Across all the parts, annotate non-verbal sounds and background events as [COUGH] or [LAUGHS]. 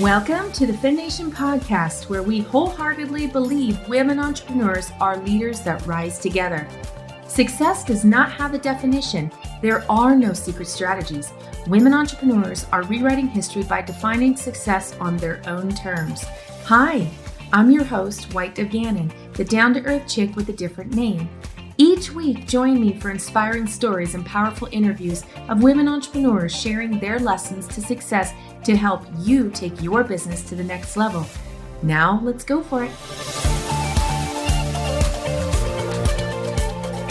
Welcome to the FemNation podcast, where we wholeheartedly believe women entrepreneurs are leaders that rise together. Success does not have a definition. There are no secret strategies. Women entrepreneurs are rewriting history by defining success on their own terms. Hi, I'm your host, White Dove the down to earth chick with a different name. Each week, join me for inspiring stories and powerful interviews of women entrepreneurs sharing their lessons to success to help you take your business to the next level. Now, let's go for it.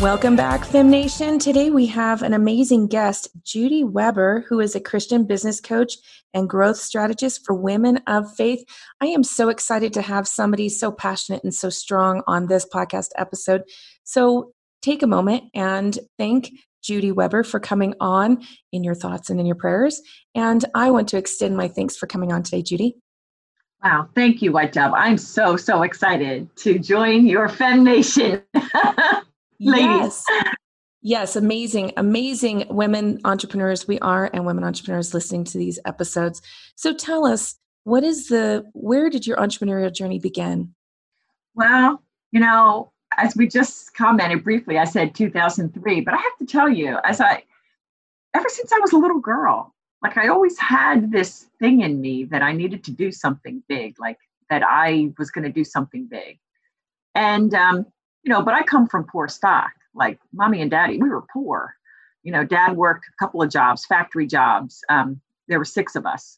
Welcome back, Fem Nation. Today we have an amazing guest, Judy Weber, who is a Christian business coach and growth strategist for women of faith. I am so excited to have somebody so passionate and so strong on this podcast episode. So take a moment and thank Judy Weber, for coming on in your thoughts and in your prayers. And I want to extend my thanks for coming on today, Judy. Wow, thank you, White Dove. I'm so, so excited to join your Fem Nation. [LAUGHS] Ladies. Yes. Yes, amazing, amazing women entrepreneurs we are and women entrepreneurs listening to these episodes. So tell us, what is the, where did your entrepreneurial journey begin? Well, you know, as we just commented briefly, I said 2003, but I have to tell you, as I, ever since I was a little girl, like I always had this thing in me that I needed to do something big, like that I was going to do something big. And, um, you know, but I come from poor stock. Like mommy and daddy, we were poor. You know, dad worked a couple of jobs, factory jobs. Um, there were six of us.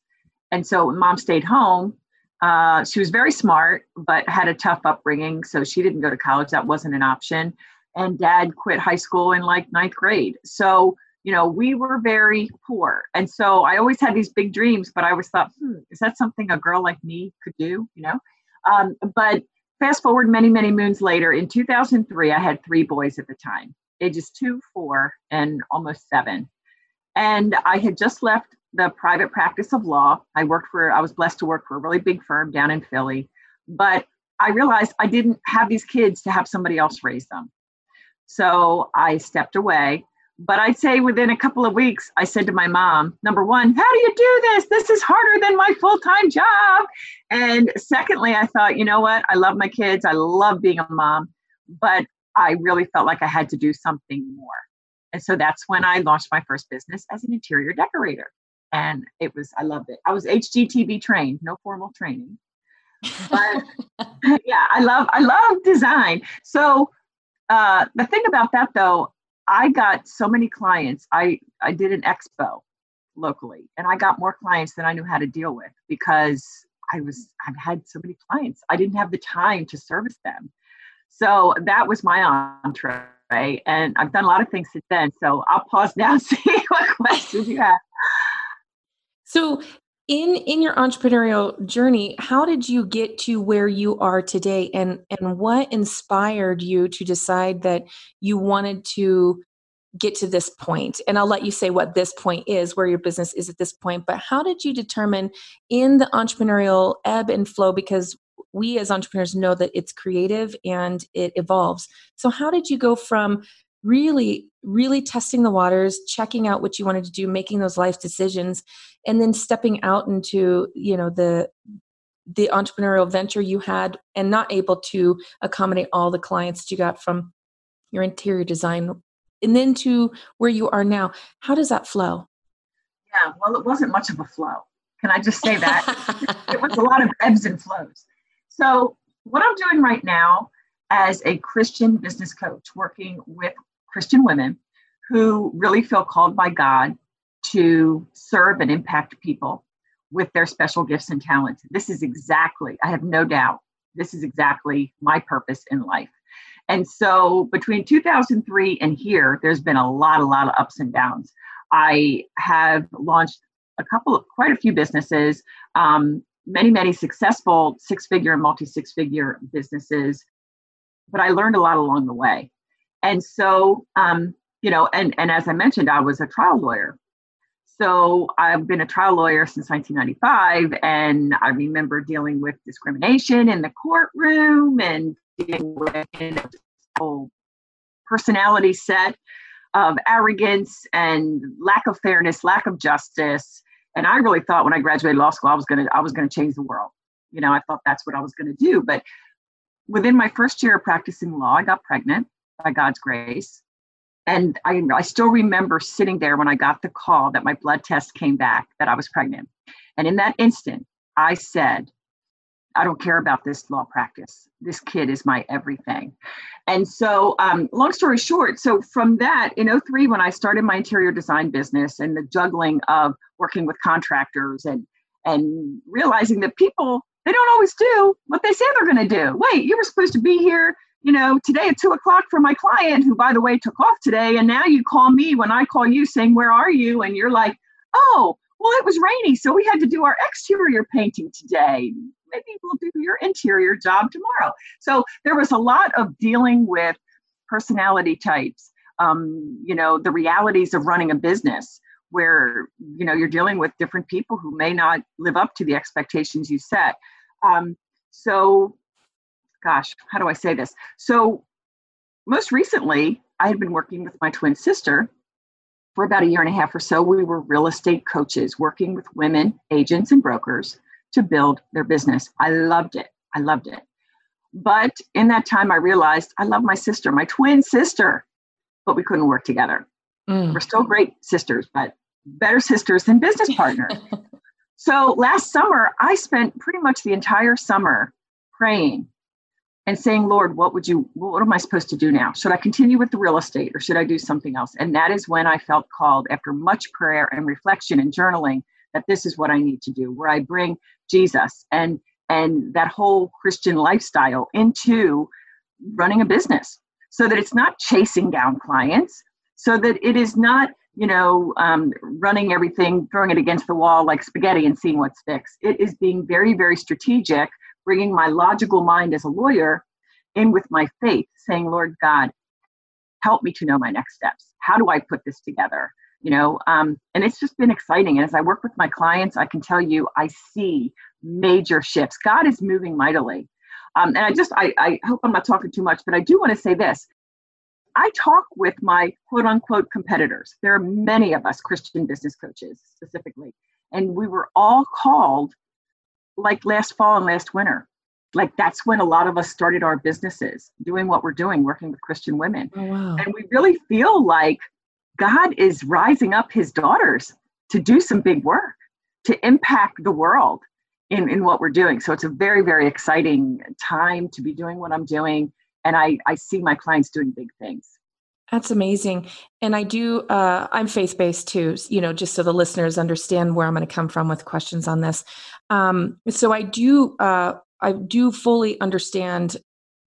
And so mom stayed home uh, she was very smart, but had a tough upbringing. So she didn't go to college. That wasn't an option. And dad quit high school in like ninth grade. So, you know, we were very poor. And so I always had these big dreams, but I always thought, hmm, is that something a girl like me could do? You know? Um, but fast forward many, many moons later, in 2003, I had three boys at the time ages two, four, and almost seven. And I had just left the private practice of law. I worked for, I was blessed to work for a really big firm down in Philly, but I realized I didn't have these kids to have somebody else raise them. So I stepped away. But I'd say within a couple of weeks, I said to my mom, number one, how do you do this? This is harder than my full time job. And secondly, I thought, you know what? I love my kids. I love being a mom, but I really felt like I had to do something more. And so that's when I launched my first business as an interior decorator and it was I loved it. I was HGTV trained, no formal training, but [LAUGHS] [LAUGHS] yeah, I love I love design. So uh, the thing about that though, I got so many clients. I I did an expo locally, and I got more clients than I knew how to deal with because I was I've had so many clients. I didn't have the time to service them. So that was my entree. And I've done a lot of things since then. So I'll pause now [LAUGHS] and see what questions you have. So in in your entrepreneurial journey, how did you get to where you are today? And and what inspired you to decide that you wanted to get to this point? and i'll let you say what this point is where your business is at this point but how did you determine in the entrepreneurial ebb and flow? Because we as entrepreneurs know that it's creative and it evolves. So how did you go from really really testing the waters checking out what you wanted to do making those life decisions and then stepping out into you know the the entrepreneurial venture you had and not able to accommodate all the clients that you got from your interior design and then to where you are now. How does that flow? Yeah well it wasn't much of a flow. Can i just say that? [LAUGHS] It was a lot of ebbs and flows. So what i'm doing right now as a christian business coach working with Christian women who really feel called by God to serve and impact people with their special gifts and talents. This is exactly, I have no doubt, this is exactly my purpose in life. And so between 2003 and here, there's been a lot, a lot of ups and downs. I have launched a couple of quite a few businesses, um, many, many successful six figure and multi six figure businesses, but I learned a lot along the way. And so, um, you know, and, and as I mentioned, I was a trial lawyer. So I've been a trial lawyer since 1995, and I remember dealing with discrimination in the courtroom and dealing with you know, whole personality set of arrogance and lack of fairness, lack of justice. And I really thought when I graduated law school, I was gonna I was gonna change the world. You know, I thought that's what I was gonna do. But within my first year of practicing law, I got pregnant by God's grace. And I, I still remember sitting there when I got the call that my blood test came back that I was pregnant. And in that instant, I said, I don't care about this law practice. This kid is my everything. And so, um, long story short, so from that, in 03, when I started my interior design business and the juggling of working with contractors and and realizing that people they don't always do what they say they're going to do. Wait, you were supposed to be here, you know, today at two o'clock for my client, who by the way took off today, and now you call me when I call you saying where are you, and you're like, oh, well, it was rainy, so we had to do our exterior painting today. Maybe we'll do your interior job tomorrow. So there was a lot of dealing with personality types, um, you know, the realities of running a business where, you know, you're dealing with different people who may not live up to the expectations you set. Um, so, gosh, how do I say this? So, most recently, I had been working with my twin sister for about a year and a half or so, we were real estate coaches working with women, agents, and brokers to build their business. I loved it. I loved it. But in that time, I realized I love my sister, my twin sister, but we couldn't work together. Mm. We're still great sisters, but better sisters than business partners. [LAUGHS] so last summer, I spent pretty much the entire summer praying and saying, Lord, what would you, what am I supposed to do now? Should I continue with the real estate or should I do something else? And that is when I felt called after much prayer and reflection and journaling that this is what I need to do, where I bring Jesus and and that whole Christian lifestyle into running a business so that it's not chasing down clients, so that it is not, you know, um, running everything, throwing it against the wall like spaghetti and seeing what sticks. It is being very, very strategic bringing my logical mind as a lawyer in with my faith, saying, Lord God, help me to know my next steps. How do I put this together? You know, um, and it's just been exciting. And as I work with my clients, I can tell you, I see major shifts. God is moving mightily. Um, and I just, I, I hope I'm not talking too much, but I do want to say this. I talk with my quote unquote competitors. There are many of us Christian business coaches specifically, and we were all called like last fall and last winter. Like that's when a lot of us started our businesses, doing what we're doing, working with Christian women. Oh, wow. And we really feel like God is rising up his daughters to do some big work, to impact the world in, in what we're doing. So it's a very, very exciting time to be doing what I'm doing. And I, I see my clients doing big things. That's amazing. And I do, uh, I'm faith based too, you know, just so the listeners understand where I'm going to come from with questions on this. Um, so I do, uh, I do fully understand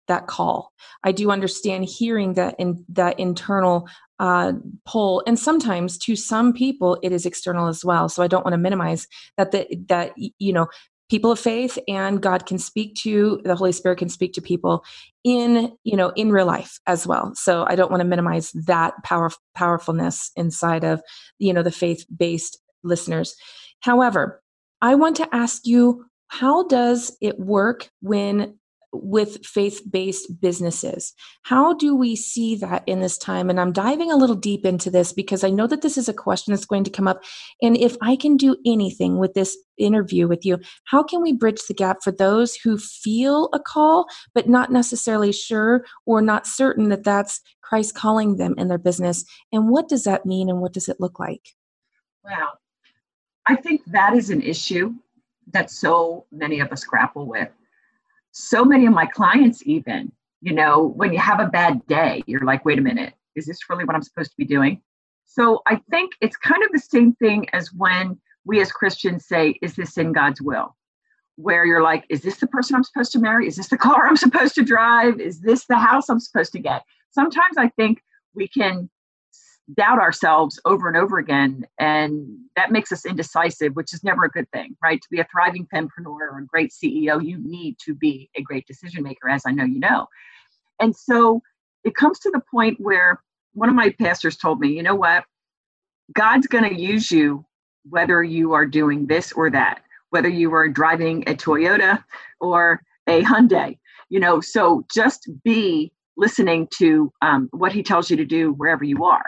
that call. I do understand hearing that in that internal uh, pull, and sometimes to some people it is external as well. So I don't want to minimize that. The, that you know, people of faith and god can speak to the holy spirit can speak to people in you know in real life as well so i don't want to minimize that power powerfulness inside of you know the faith based listeners however i want to ask you how does it work when with faith based businesses. How do we see that in this time? And I'm diving a little deep into this because I know that this is a question that's going to come up. And if I can do anything with this interview with you, how can we bridge the gap for those who feel a call, but not necessarily sure or not certain that that's Christ calling them in their business? And what does that mean and what does it look like? Wow. I think that is an issue that so many of us grapple with. So many of my clients even you know when you have a bad day you're like wait a minute is this really what i'm supposed to be doing? So i think it's kind of the same thing as when we as christians say is this in god's will? Where you're like is this the person i'm supposed to marry? Is this the [LAUGHS] car i'm supposed to drive? Is this the house i'm supposed to get? Sometimes i think we can doubt ourselves over and over again and that makes us indecisive which is never a good thing right? To be a thriving fempreneur or a great ceo you need to be a great decision maker as i know you know. And so it comes to the point where one of my pastors told me you know what? God's going to use you whether you are doing this or that whether you are driving a toyota or a hyundai. You know so just be listening to um, what he tells you to do wherever you are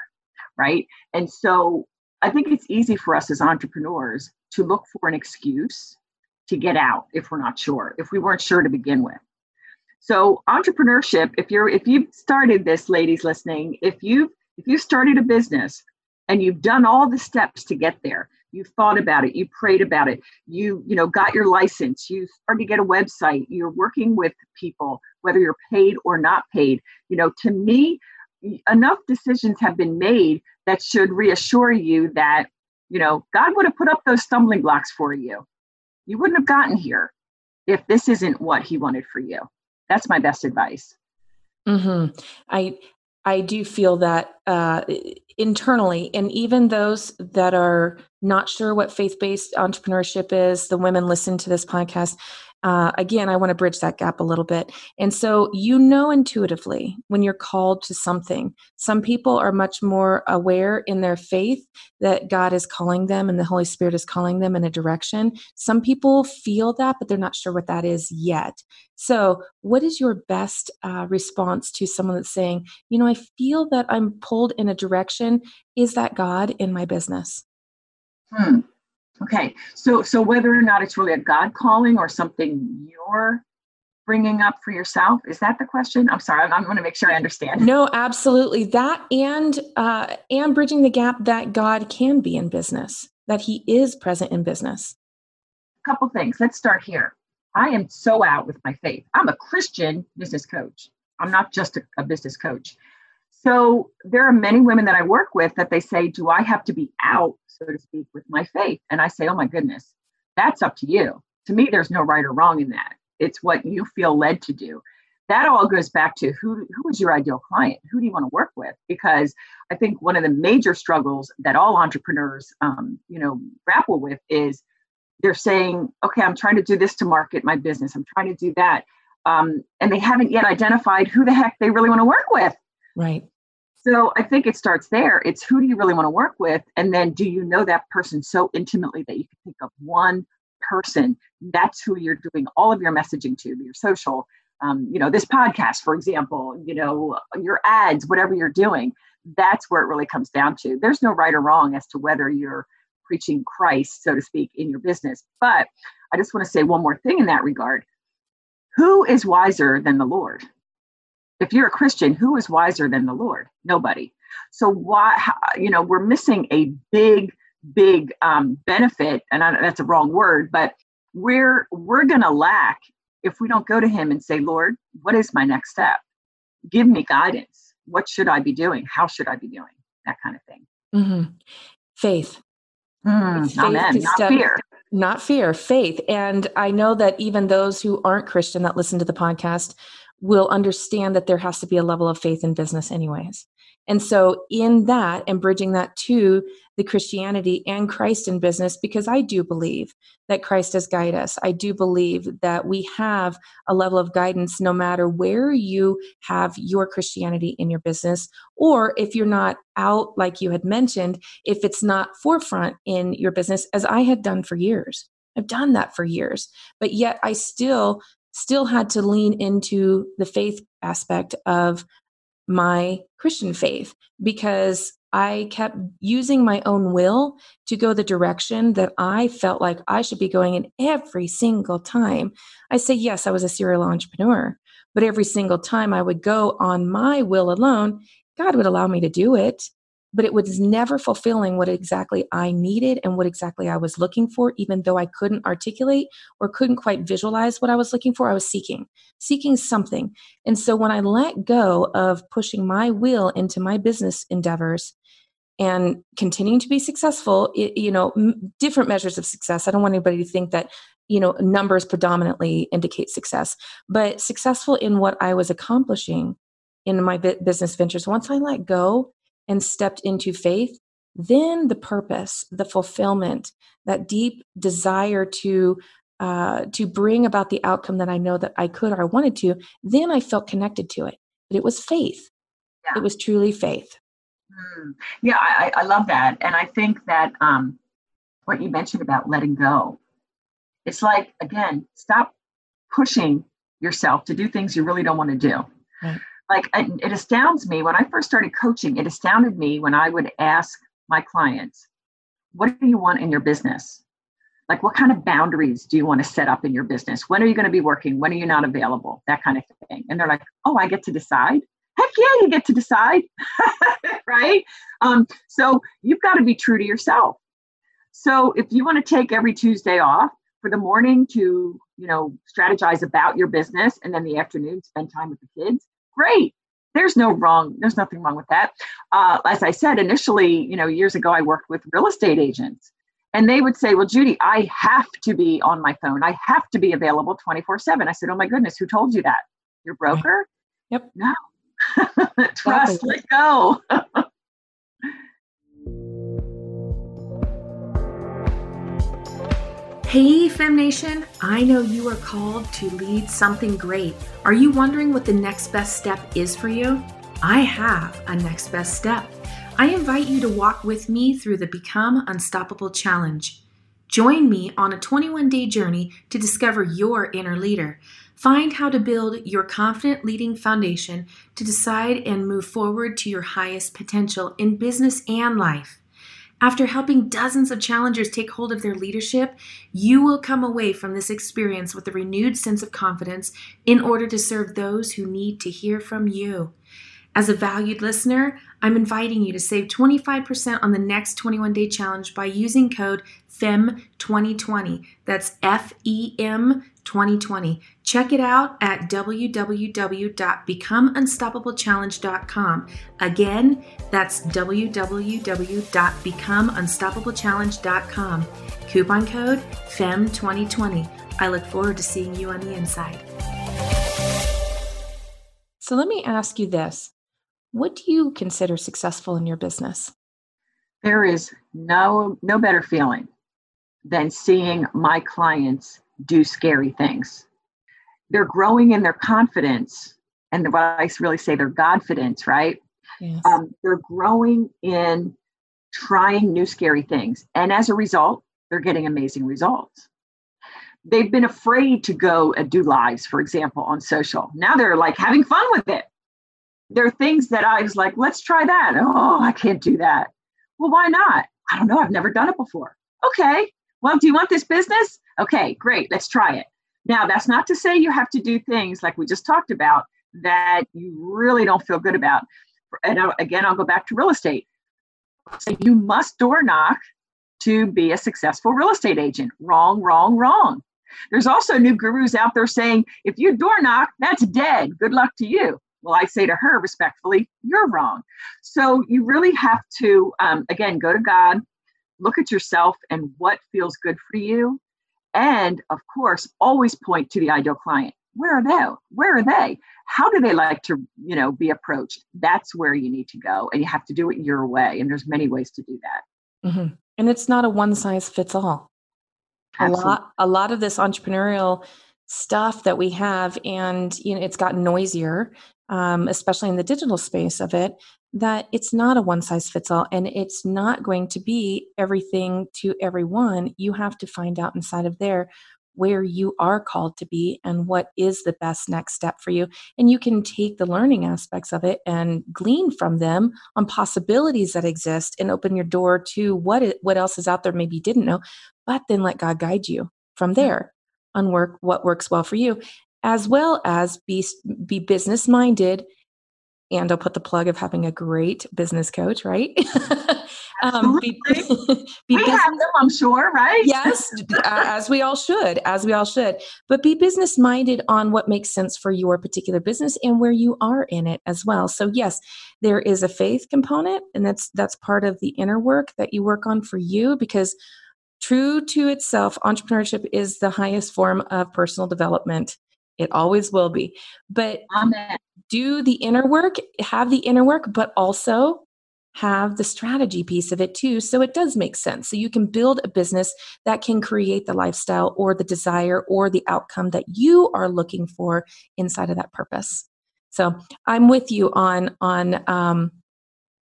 right? And so I think it's easy for us as entrepreneurs to look for an excuse to get out if we're not sure, if we weren't sure to begin with. So entrepreneurship, if you're if you've started this, ladies listening, if you've if you started a business and you've done all the steps to get there, you've thought about it, you prayed about it, you you know got your license, you started to get a website, you're working with people, whether you're paid or not paid. You know, to me, enough decisions have been made that should reassure you that you know God would have put up those stumbling blocks for you. You wouldn't have gotten here if this isn't what He wanted for you. That's my best advice. Mm-hmm. I I do feel that uh, internally, and even those that are not sure what faith based entrepreneurship is, the women listen to this podcast uh, again, I want to bridge that gap a little bit. And so, you know, intuitively when you're called to something, some people are much more aware in their faith that God is calling them and the Holy Spirit is calling them in a direction. Some people feel that, but they're not sure what that is yet. So, what is your best uh, response to someone that's saying, you know, I feel that I'm pulled in a direction? Is that God in my business? Hmm. Okay, so so whether or not it's really a God calling or something you're bringing up for yourself is that the question? I'm sorry, I'm, I'm going to make sure I understand. No, absolutely that, and uh, and bridging the gap that God can be in business, that He is present in business. A couple things. Let's start here. I am so out with my faith. I'm a Christian business coach. I'm not just a, a business coach. So there are many women that I work with that they say, Do I have to be out, so to speak, with my faith? And I say, Oh my goodness, that's up to you. To me, there's no right or wrong in that. It's what you feel led to do. That all goes back to who, who is your ideal client? Who do you want to work with? Because I think one of the major struggles that all entrepreneurs, um, you know, grapple with is they're saying, okay, I'm trying to do this to market my business. I'm trying to do that. Um, and they haven't yet identified who the heck they really want to work with. Right. So I think it starts there. It's who do you really want to work with? And then do you know that person so intimately that you can think of one person? That's who you're doing all of your messaging to, your social, um, you know, this podcast, for example, you know, your ads, whatever you're doing. That's where it really comes down to. There's no right or wrong as to whether you're preaching Christ, so to speak, in your business. But I just want to say one more thing in that regard. Who is wiser than the Lord? If you're a Christian, who is wiser than the Lord? Nobody. So why, you know, we're missing a big, big um, benefit, and I, that's a wrong word, but we're we're going to lack if we don't go to Him and say, Lord, what is my next step? Give me guidance. What should I be doing? How should I be doing? That kind of thing. Mm-hmm. Faith. Mm, faith amen. Not step, fear. Not fear. Faith. And I know that even those who aren't Christian that listen to the podcast will understand that there has to be a level of faith in business, anyways. And so, in that and bridging that to the Christianity and Christ in business, because I do believe that Christ does guide us. I do believe that we have a level of guidance no matter where you have your Christianity in your business, or if you're not out, like you had mentioned, if it's not forefront in your business, as I had done for years. I've done that for years, but yet I still still had to lean into the faith aspect of my Christian faith because I kept using my own will to go the direction that I felt like I should be going in every single time. I say, yes, I was a serial entrepreneur, but every single time I would go on my will alone, God would allow me to do it but it was never fulfilling what exactly I needed and what exactly I was looking for, even though I couldn't articulate or couldn't quite visualize what I was looking for. I was seeking, seeking something. And so when I let go of pushing my will into my business endeavors and continuing to be successful, it, you know, m- different measures of success. I don't want anybody to think that you know numbers predominantly indicate success but successful in what i was accomplishing in my business ventures once i let go and stepped into faith, then the purpose, the fulfillment, that deep desire to uh, to bring about the outcome that I know that I could or I wanted to, then I felt connected to it. But it was faith. Yeah. It was truly faith. Mm. Yeah, I, I, love that, and I think that um, what you mentioned about letting go, it's like again, stop pushing yourself to do things you really don't want to do. Right like it astounds me when I first started coaching, it astounded me when I would ask my clients, what do you want in your business? Like, what kind of boundaries do you want to set up in your business? When are you going to be working? When are you not available? That kind of thing. And they're like, oh, I get to decide. Heck yeah, you get to decide, [LAUGHS] right? Um, so you've got to be true to yourself. So if you want to take every Tuesday off for the morning to, you know, strategize about your business and then the afternoon spend time with the kids, great. There's no wrong, there's nothing wrong with that. Uh, as I said initially, you know, years ago, I worked with real estate agents and they would say, Well, Judy, I have to be on my phone. I have to be available 24 7. I said, Oh my goodness, who told you that? Your broker? Yep. No. [LAUGHS] Trust, let go. [LAUGHS] Hey, Fem Nation, I know you are called to lead something great. Are you wondering what the next best step is for you? I have a next best step. I invite you to walk with me through the Become Unstoppable Challenge. Join me on a 21 day journey to discover your inner leader. Find how to build your confident leading foundation to decide and move forward to your highest potential in business and life. After helping dozens of challengers take hold of their leadership, you will come away from this experience with a renewed sense of confidence in order to serve those who need to hear from you. As a valued listener, I'm inviting you to save 25% on the next 21 day challenge by using code FEM2020. That's F E M 2020. Check it out at www.becomeunstoppablechallenge.com. Again, that's www.becomeunstoppablechallenge.com. Coupon code FEM2020. I look forward to seeing you on the inside. So let me ask you this. What do you consider successful in your business? There is no no better feeling than seeing my clients do scary things. They're growing in their confidence and what I really say their godfidence, right? Yes. Um, they're growing in trying new scary things. And as a result, they're getting amazing results. They've been afraid to go and do lives, for example, on social. Now they're like having fun with it. There are things that I was like, let's try that. Oh, I can't do that. Well, why not? I don't know. I've never done it before. Okay. Well, do you want this business? Okay, great, let's try it. Now, that's not to say you have to do things like we just talked about that you really don't feel good about. And again, I'll go back to real estate. So you must door knock to be a successful real estate agent. Wrong, wrong, wrong. There's also new gurus out there saying if you door knock, that's dead. Good luck to you. Well, I say to her respectfully, you're wrong. So you really have to, um, again, go to God, look at yourself and what feels good for you, and of course always point to the ideal client. Where are they? Where are they? How do they like to you know be approached? That's where you need to go and you have to do it your way and there's many ways to do that. Mm-hmm. and it's not a one size fits all Absolutely. a lot a lot of this entrepreneurial stuff that we have and you know it's gotten noisier um, especially in the digital space of it that it's not a one size fits all and it's not going to be everything to everyone. You have to find out inside of there where you are called to be and what is the best next step for you. And you can take the learning aspects of it and glean from them on possibilities that exist and open your door to what it, what else is out there maybe you didn't know, but then let God guide you from mm-hmm. there on work what works well for you as well as be be business minded and I'll put the plug of having a great business coach, right? [LAUGHS] um, be, [LAUGHS] be we have them, I'm sure, right? yes, [LAUGHS] as we all should, as we all should. But be business minded on what makes sense for your particular business and where you are in it as well. So yes, there is a faith component, and that's that's part of the inner work that you work on for you because. True to itself, entrepreneurship is the highest form of personal development. It always will be. But Amen do the inner work, have the inner work, but also have the strategy piece of it too. So it does make sense. So you can build a business that can create the lifestyle or the desire or the outcome that you are looking for inside of that purpose. So I'm with you on on um,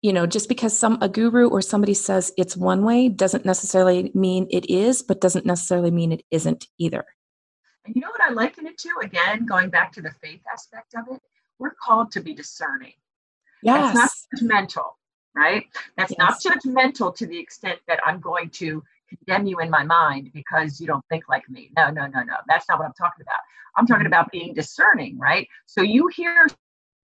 you know just because some a guru or somebody says it's one way doesn't necessarily mean it is, but doesn't necessarily mean it isn't either. And you know what I liken it to? Again, going back to the faith aspect of it, we're called to be discerning. Yes. That's not judgmental, right? That's yes. not judgmental to the extent that I'm going to condemn you in my mind because you don't think like me. No, no, no, no. That's not what I'm talking about. I'm talking mm-hmm. about being discerning, right? So you hear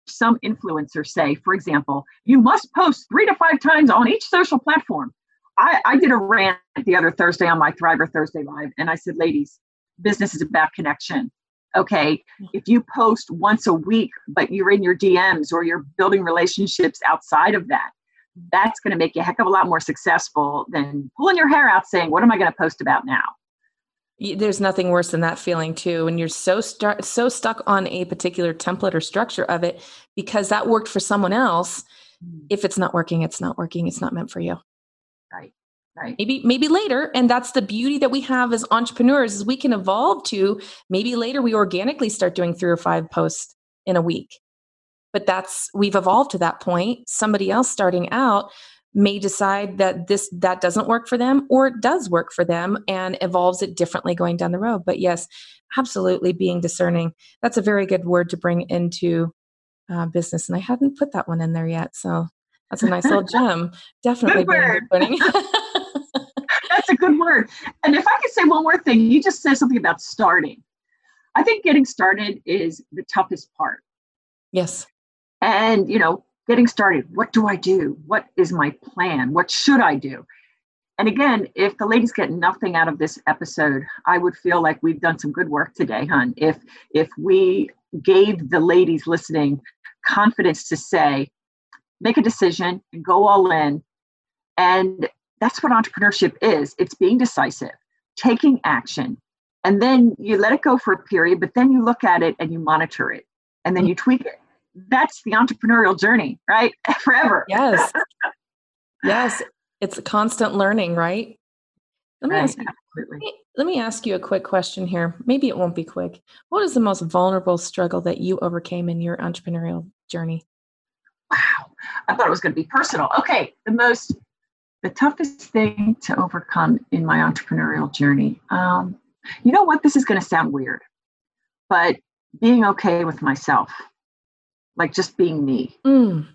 some influencer say, for example, you must post three to five times on each social platform. I, I did a rant the other Thursday on my Thriver Thursday Live, and I said, ladies, business is about connection. Okay, if you post once a week, but you're in your DMs or you're building relationships outside of that, that's going to make you a heck of a lot more successful than pulling your hair out saying, What am I going to post about now? There's nothing worse than that feeling too, when you're so stu- so stuck on a particular template or structure of it because that worked for someone else. Mm. If it's not working, it's not working. It's not meant for you. Right. Maybe maybe later, and that's the beauty that we have as entrepreneurs is we can evolve to maybe later we organically start doing three or five posts in a week. But that's we've evolved to that point. Somebody else starting out may decide that this that doesn't work for them or it does work for them and evolves it differently going down the road. But yes absolutely being discerning that's a very good word to bring into uh, business and i hadn't put that one in there yet so that's a nice little [LAUGHS] gem. Definitely good word. [LAUGHS] that's a good word. And if i could say one more thing you just said something about starting. I think getting started is the toughest part. Yes. And you know getting started what do i do? What is my plan? What should i do? And again if the ladies get nothing out of this episode i would feel like we've done some good work today hon. if if we gave the ladies listening confidence to say make a decision and go all in and that's what entrepreneurship is it's being decisive taking action and then you let it go for a period but then you look at it and you monitor it and then you mm-hmm. tweak it that's the entrepreneurial journey, right? [LAUGHS] Forever. Yes. [LAUGHS] yes. It's a constant learning, right? Let me, right, ask you, let, me, let me ask you a quick question here. Maybe it won't be quick. What is the most vulnerable struggle that you overcame in your entrepreneurial journey? Wow. I thought it was going to be personal. Okay. The most, the toughest thing to overcome in my entrepreneurial journey. Um, you know what? This is going to sound weird, but being okay with myself like just being me. Mm.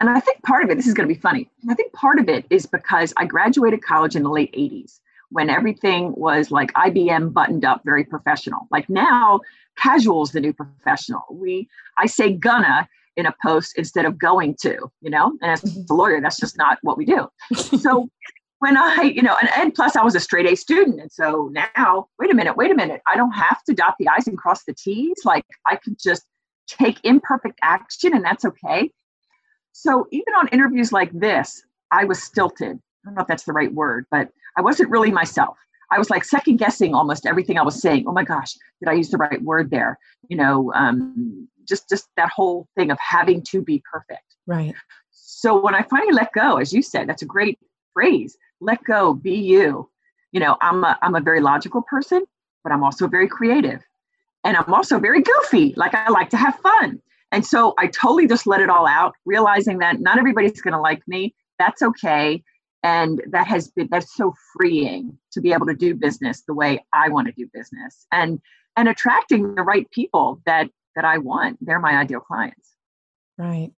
And I think part of it, this is going to be funny. I think part of it is because I graduated college in the late 80s when everything was like IBM buttoned up, very professional. Like now, casual is the new professional. We, I say gonna in a post instead of going to, you know, and as mm-hmm. a lawyer, that's just not what we do. [LAUGHS] so when I, you know, and, and plus I was a straight A student. And so now, wait a minute, wait a minute. I don't have to dot the I's and cross the T's. Like I can just take imperfect action, and that's okay. So even on interviews like this, I was stilted. I don't know if that's the right word, but I wasn't really myself. I was like second guessing almost everything I was saying. Oh my gosh, did I use the right word there? You know, um, just just that whole thing of having to be perfect. Right. So when I finally let go, as you said, that's a great phrase. Let go, be you. You know, I'm a I'm a very logical person, but I'm also very creative. And I'm also very goofy. Like I like to have fun. And so I totally just let it all out, realizing that not everybody's going to like me. That's okay. And that has been that's so freeing to be able to do business the way I want to do business and and attracting the right people that that I want. They're my ideal clients. Right.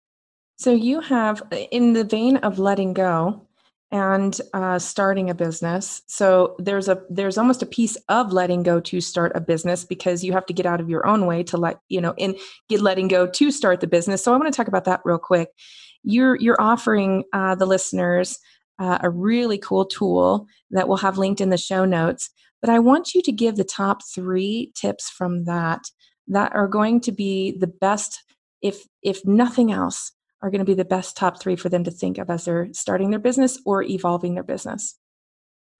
So you have in the vein of letting go, and uh, starting a business so there's a there's almost a piece of letting go to start a business because you have to get out of your own way to let you know in get letting go to start the business so i want to talk about that real quick you're you're offering uh, the listeners uh, a really cool tool that we'll have linked in the show notes but i want you to give the top three tips from that that are going to be the best if if nothing else are going to be the best top three for them to think of as they're starting their business or evolving their business?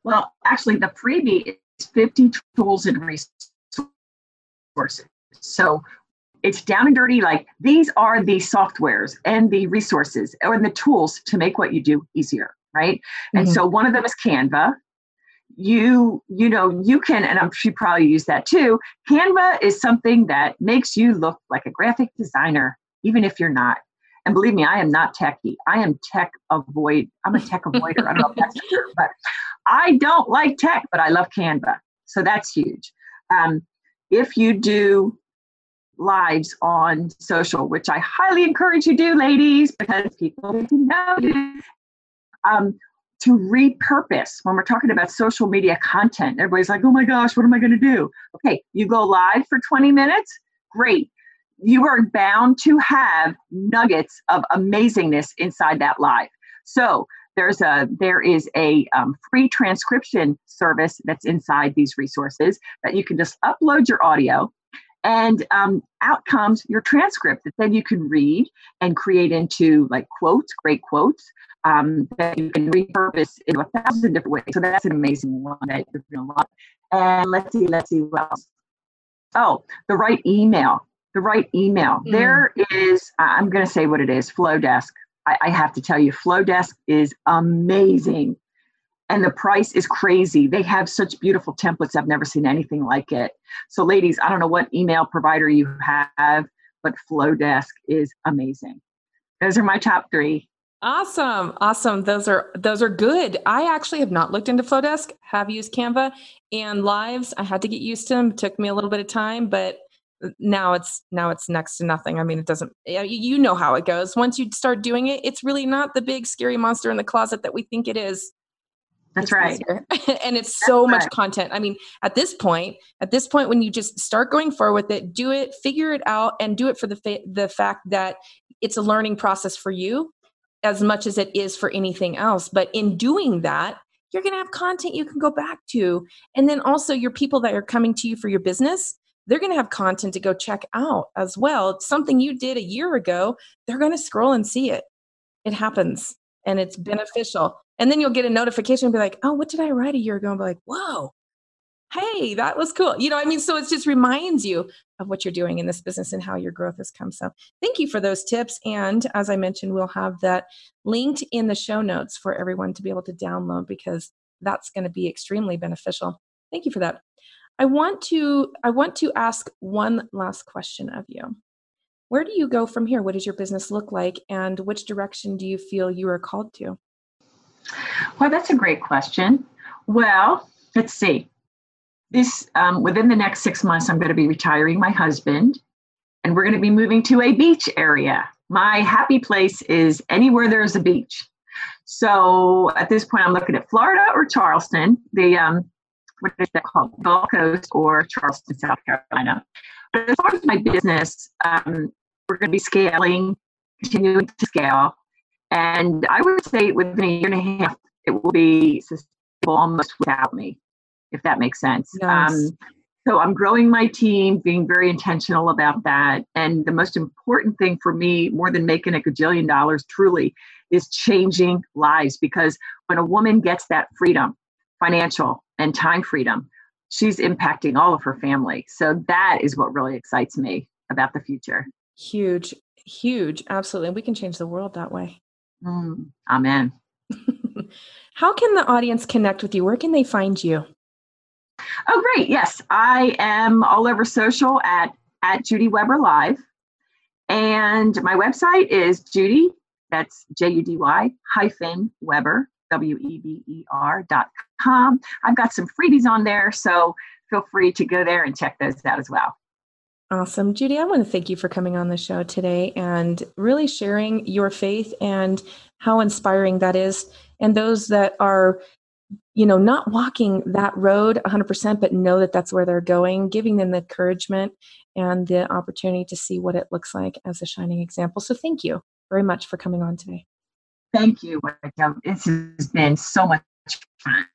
Well, actually, the freebie is 50 tools and resources. So it's down and dirty like these are the softwares and the resources or the tools to make what you do easier right mm-hmm. and so one of them is canva you you know you can and i'm sure probably use that too canva is something that makes you look like a graphic designer even if you're not and believe me, I am not techy. I am tech avoid. I'm a tech avoider. I don't know if that's true, but I don't like tech, but I love Canva. So that's huge. Um, if you do lives on social, which I highly encourage you do, ladies, because people know you. Um, to repurpose when we're talking about social media content. Everybody's like, oh my gosh, what am I going to do? Okay, you go live for 20 minutes, great. You are bound to have nuggets of amazingness inside that live. So there's a there is a um, free transcription service that's inside these resources that you can just upload your audio and um, out comes your transcript that then you can read and create into like quotes great quotes um, that you can repurpose in a thousand different ways so that's an amazing one that you're going to love and let's see let's see what else oh the right email the right email mm. there is i'm going to say what it is Flodesk I, I have to tell you, Flodesk is amazing. And the price is crazy. They have such beautiful templates. I've never seen anything like it. So, ladies, I don't know what email provider you have, but Flodesk is amazing. Those are my top three. Awesome. Awesome. Those are those are good. I actually have not looked into Flodesk, have used Canva and lives. I had to get used to them. It took me a little bit of time, but now it's now it's next to nothing i mean it doesn't you know how it goes once you start doing it it's really not the big scary monster in the closet that we think it is that's right [LAUGHS] and it's so much content i mean at this point at this point when you just start going forward with it do it figure it out and do it for the fa- the fact that it's a learning process for you as much as it is for anything else but in doing that you're going to have content you can go back to and then also your people that are coming to you for your business they're going to have content to go check out as well. It's something you did a year ago, they're going to scroll and see it. It happens and it's beneficial. And then you'll get a notification and be like, oh, what did I write a year ago? And be like, whoa, hey, that was cool. You know, I mean, so it just reminds you of what you're doing in this business and how your growth has come. So thank you for those tips. And as I mentioned, we'll have that linked in the show notes for everyone to be able to download because that's going to be extremely beneficial. Thank you for that. I want to I want to ask one last question of you. Where do you go from here? What does your business look like and which direction do you feel you are called to? Well, that's a great question. Well, let's see. This um, within the next six months, I'm going to be retiring my husband, and we're going to be moving to a beach area. My happy place is anywhere there's a beach. So at this point, I'm looking at Florida or Charleston. The um, what is that called? Gulf Coast or Charleston, South Carolina. But as far as my business, um, we're going to be scaling, continuing to scale. And I would say within a year and a half, it will be sustainable almost without me, if that makes sense. Nice. Um, so I'm growing my team, being very intentional about that. And the most important thing for me, more than making a gajillion dollars, truly, is changing lives. Because when a woman gets that freedom, financial, and time freedom, she's impacting all of her family. So that is what really excites me about the future. Huge, huge. Absolutely. We can change the world that way. Mm, amen. [LAUGHS] How can the audience connect with you? Where can they find you? Oh, great. Yes, I am all over social at, at Judy Weber Live. And my website is Judy, that's J U D Y hyphen Weber, W E B E R dot com. I've got some freebies on there, so feel free to go there and check those out as well. Awesome. Judy, I want to thank you for coming on the show today and really sharing your faith and how inspiring that is. And those that are, you know, not walking that road 100%, but know that that's where they're going, giving them the encouragement and the opportunity to see what it looks like as a shining example. So thank you very much for coming on today. Thank you. This has been so much fun.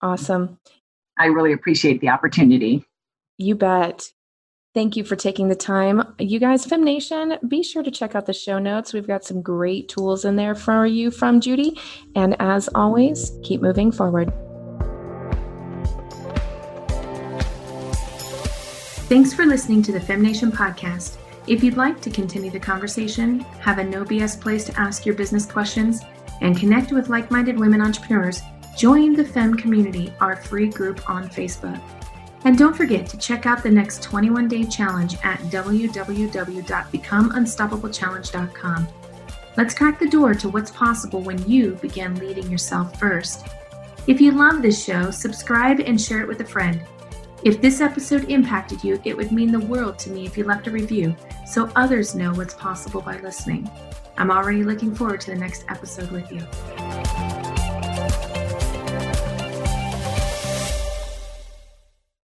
Awesome. I really appreciate the opportunity. You bet. Thank you for taking the time. You guys, Fem Nation, be sure to check out the show notes. We've got some great tools in there for you from Judy. And as always, keep moving forward. Thanks for listening to the Fem Nation podcast. If you'd like to continue the conversation, have a no BS place to ask your business questions, and connect with like minded women entrepreneurs, join the FEM community, our free group on Facebook. And don't forget to check out the next 21 day challenge at www.becomeunstoppablechallenge.com. Let's crack the door to what's possible when you begin leading yourself first. If you love this show, subscribe and share it with a friend. If this episode impacted you, it would mean the world to me if you left a review so others know what's possible by listening. I'm already looking forward to the next episode with you.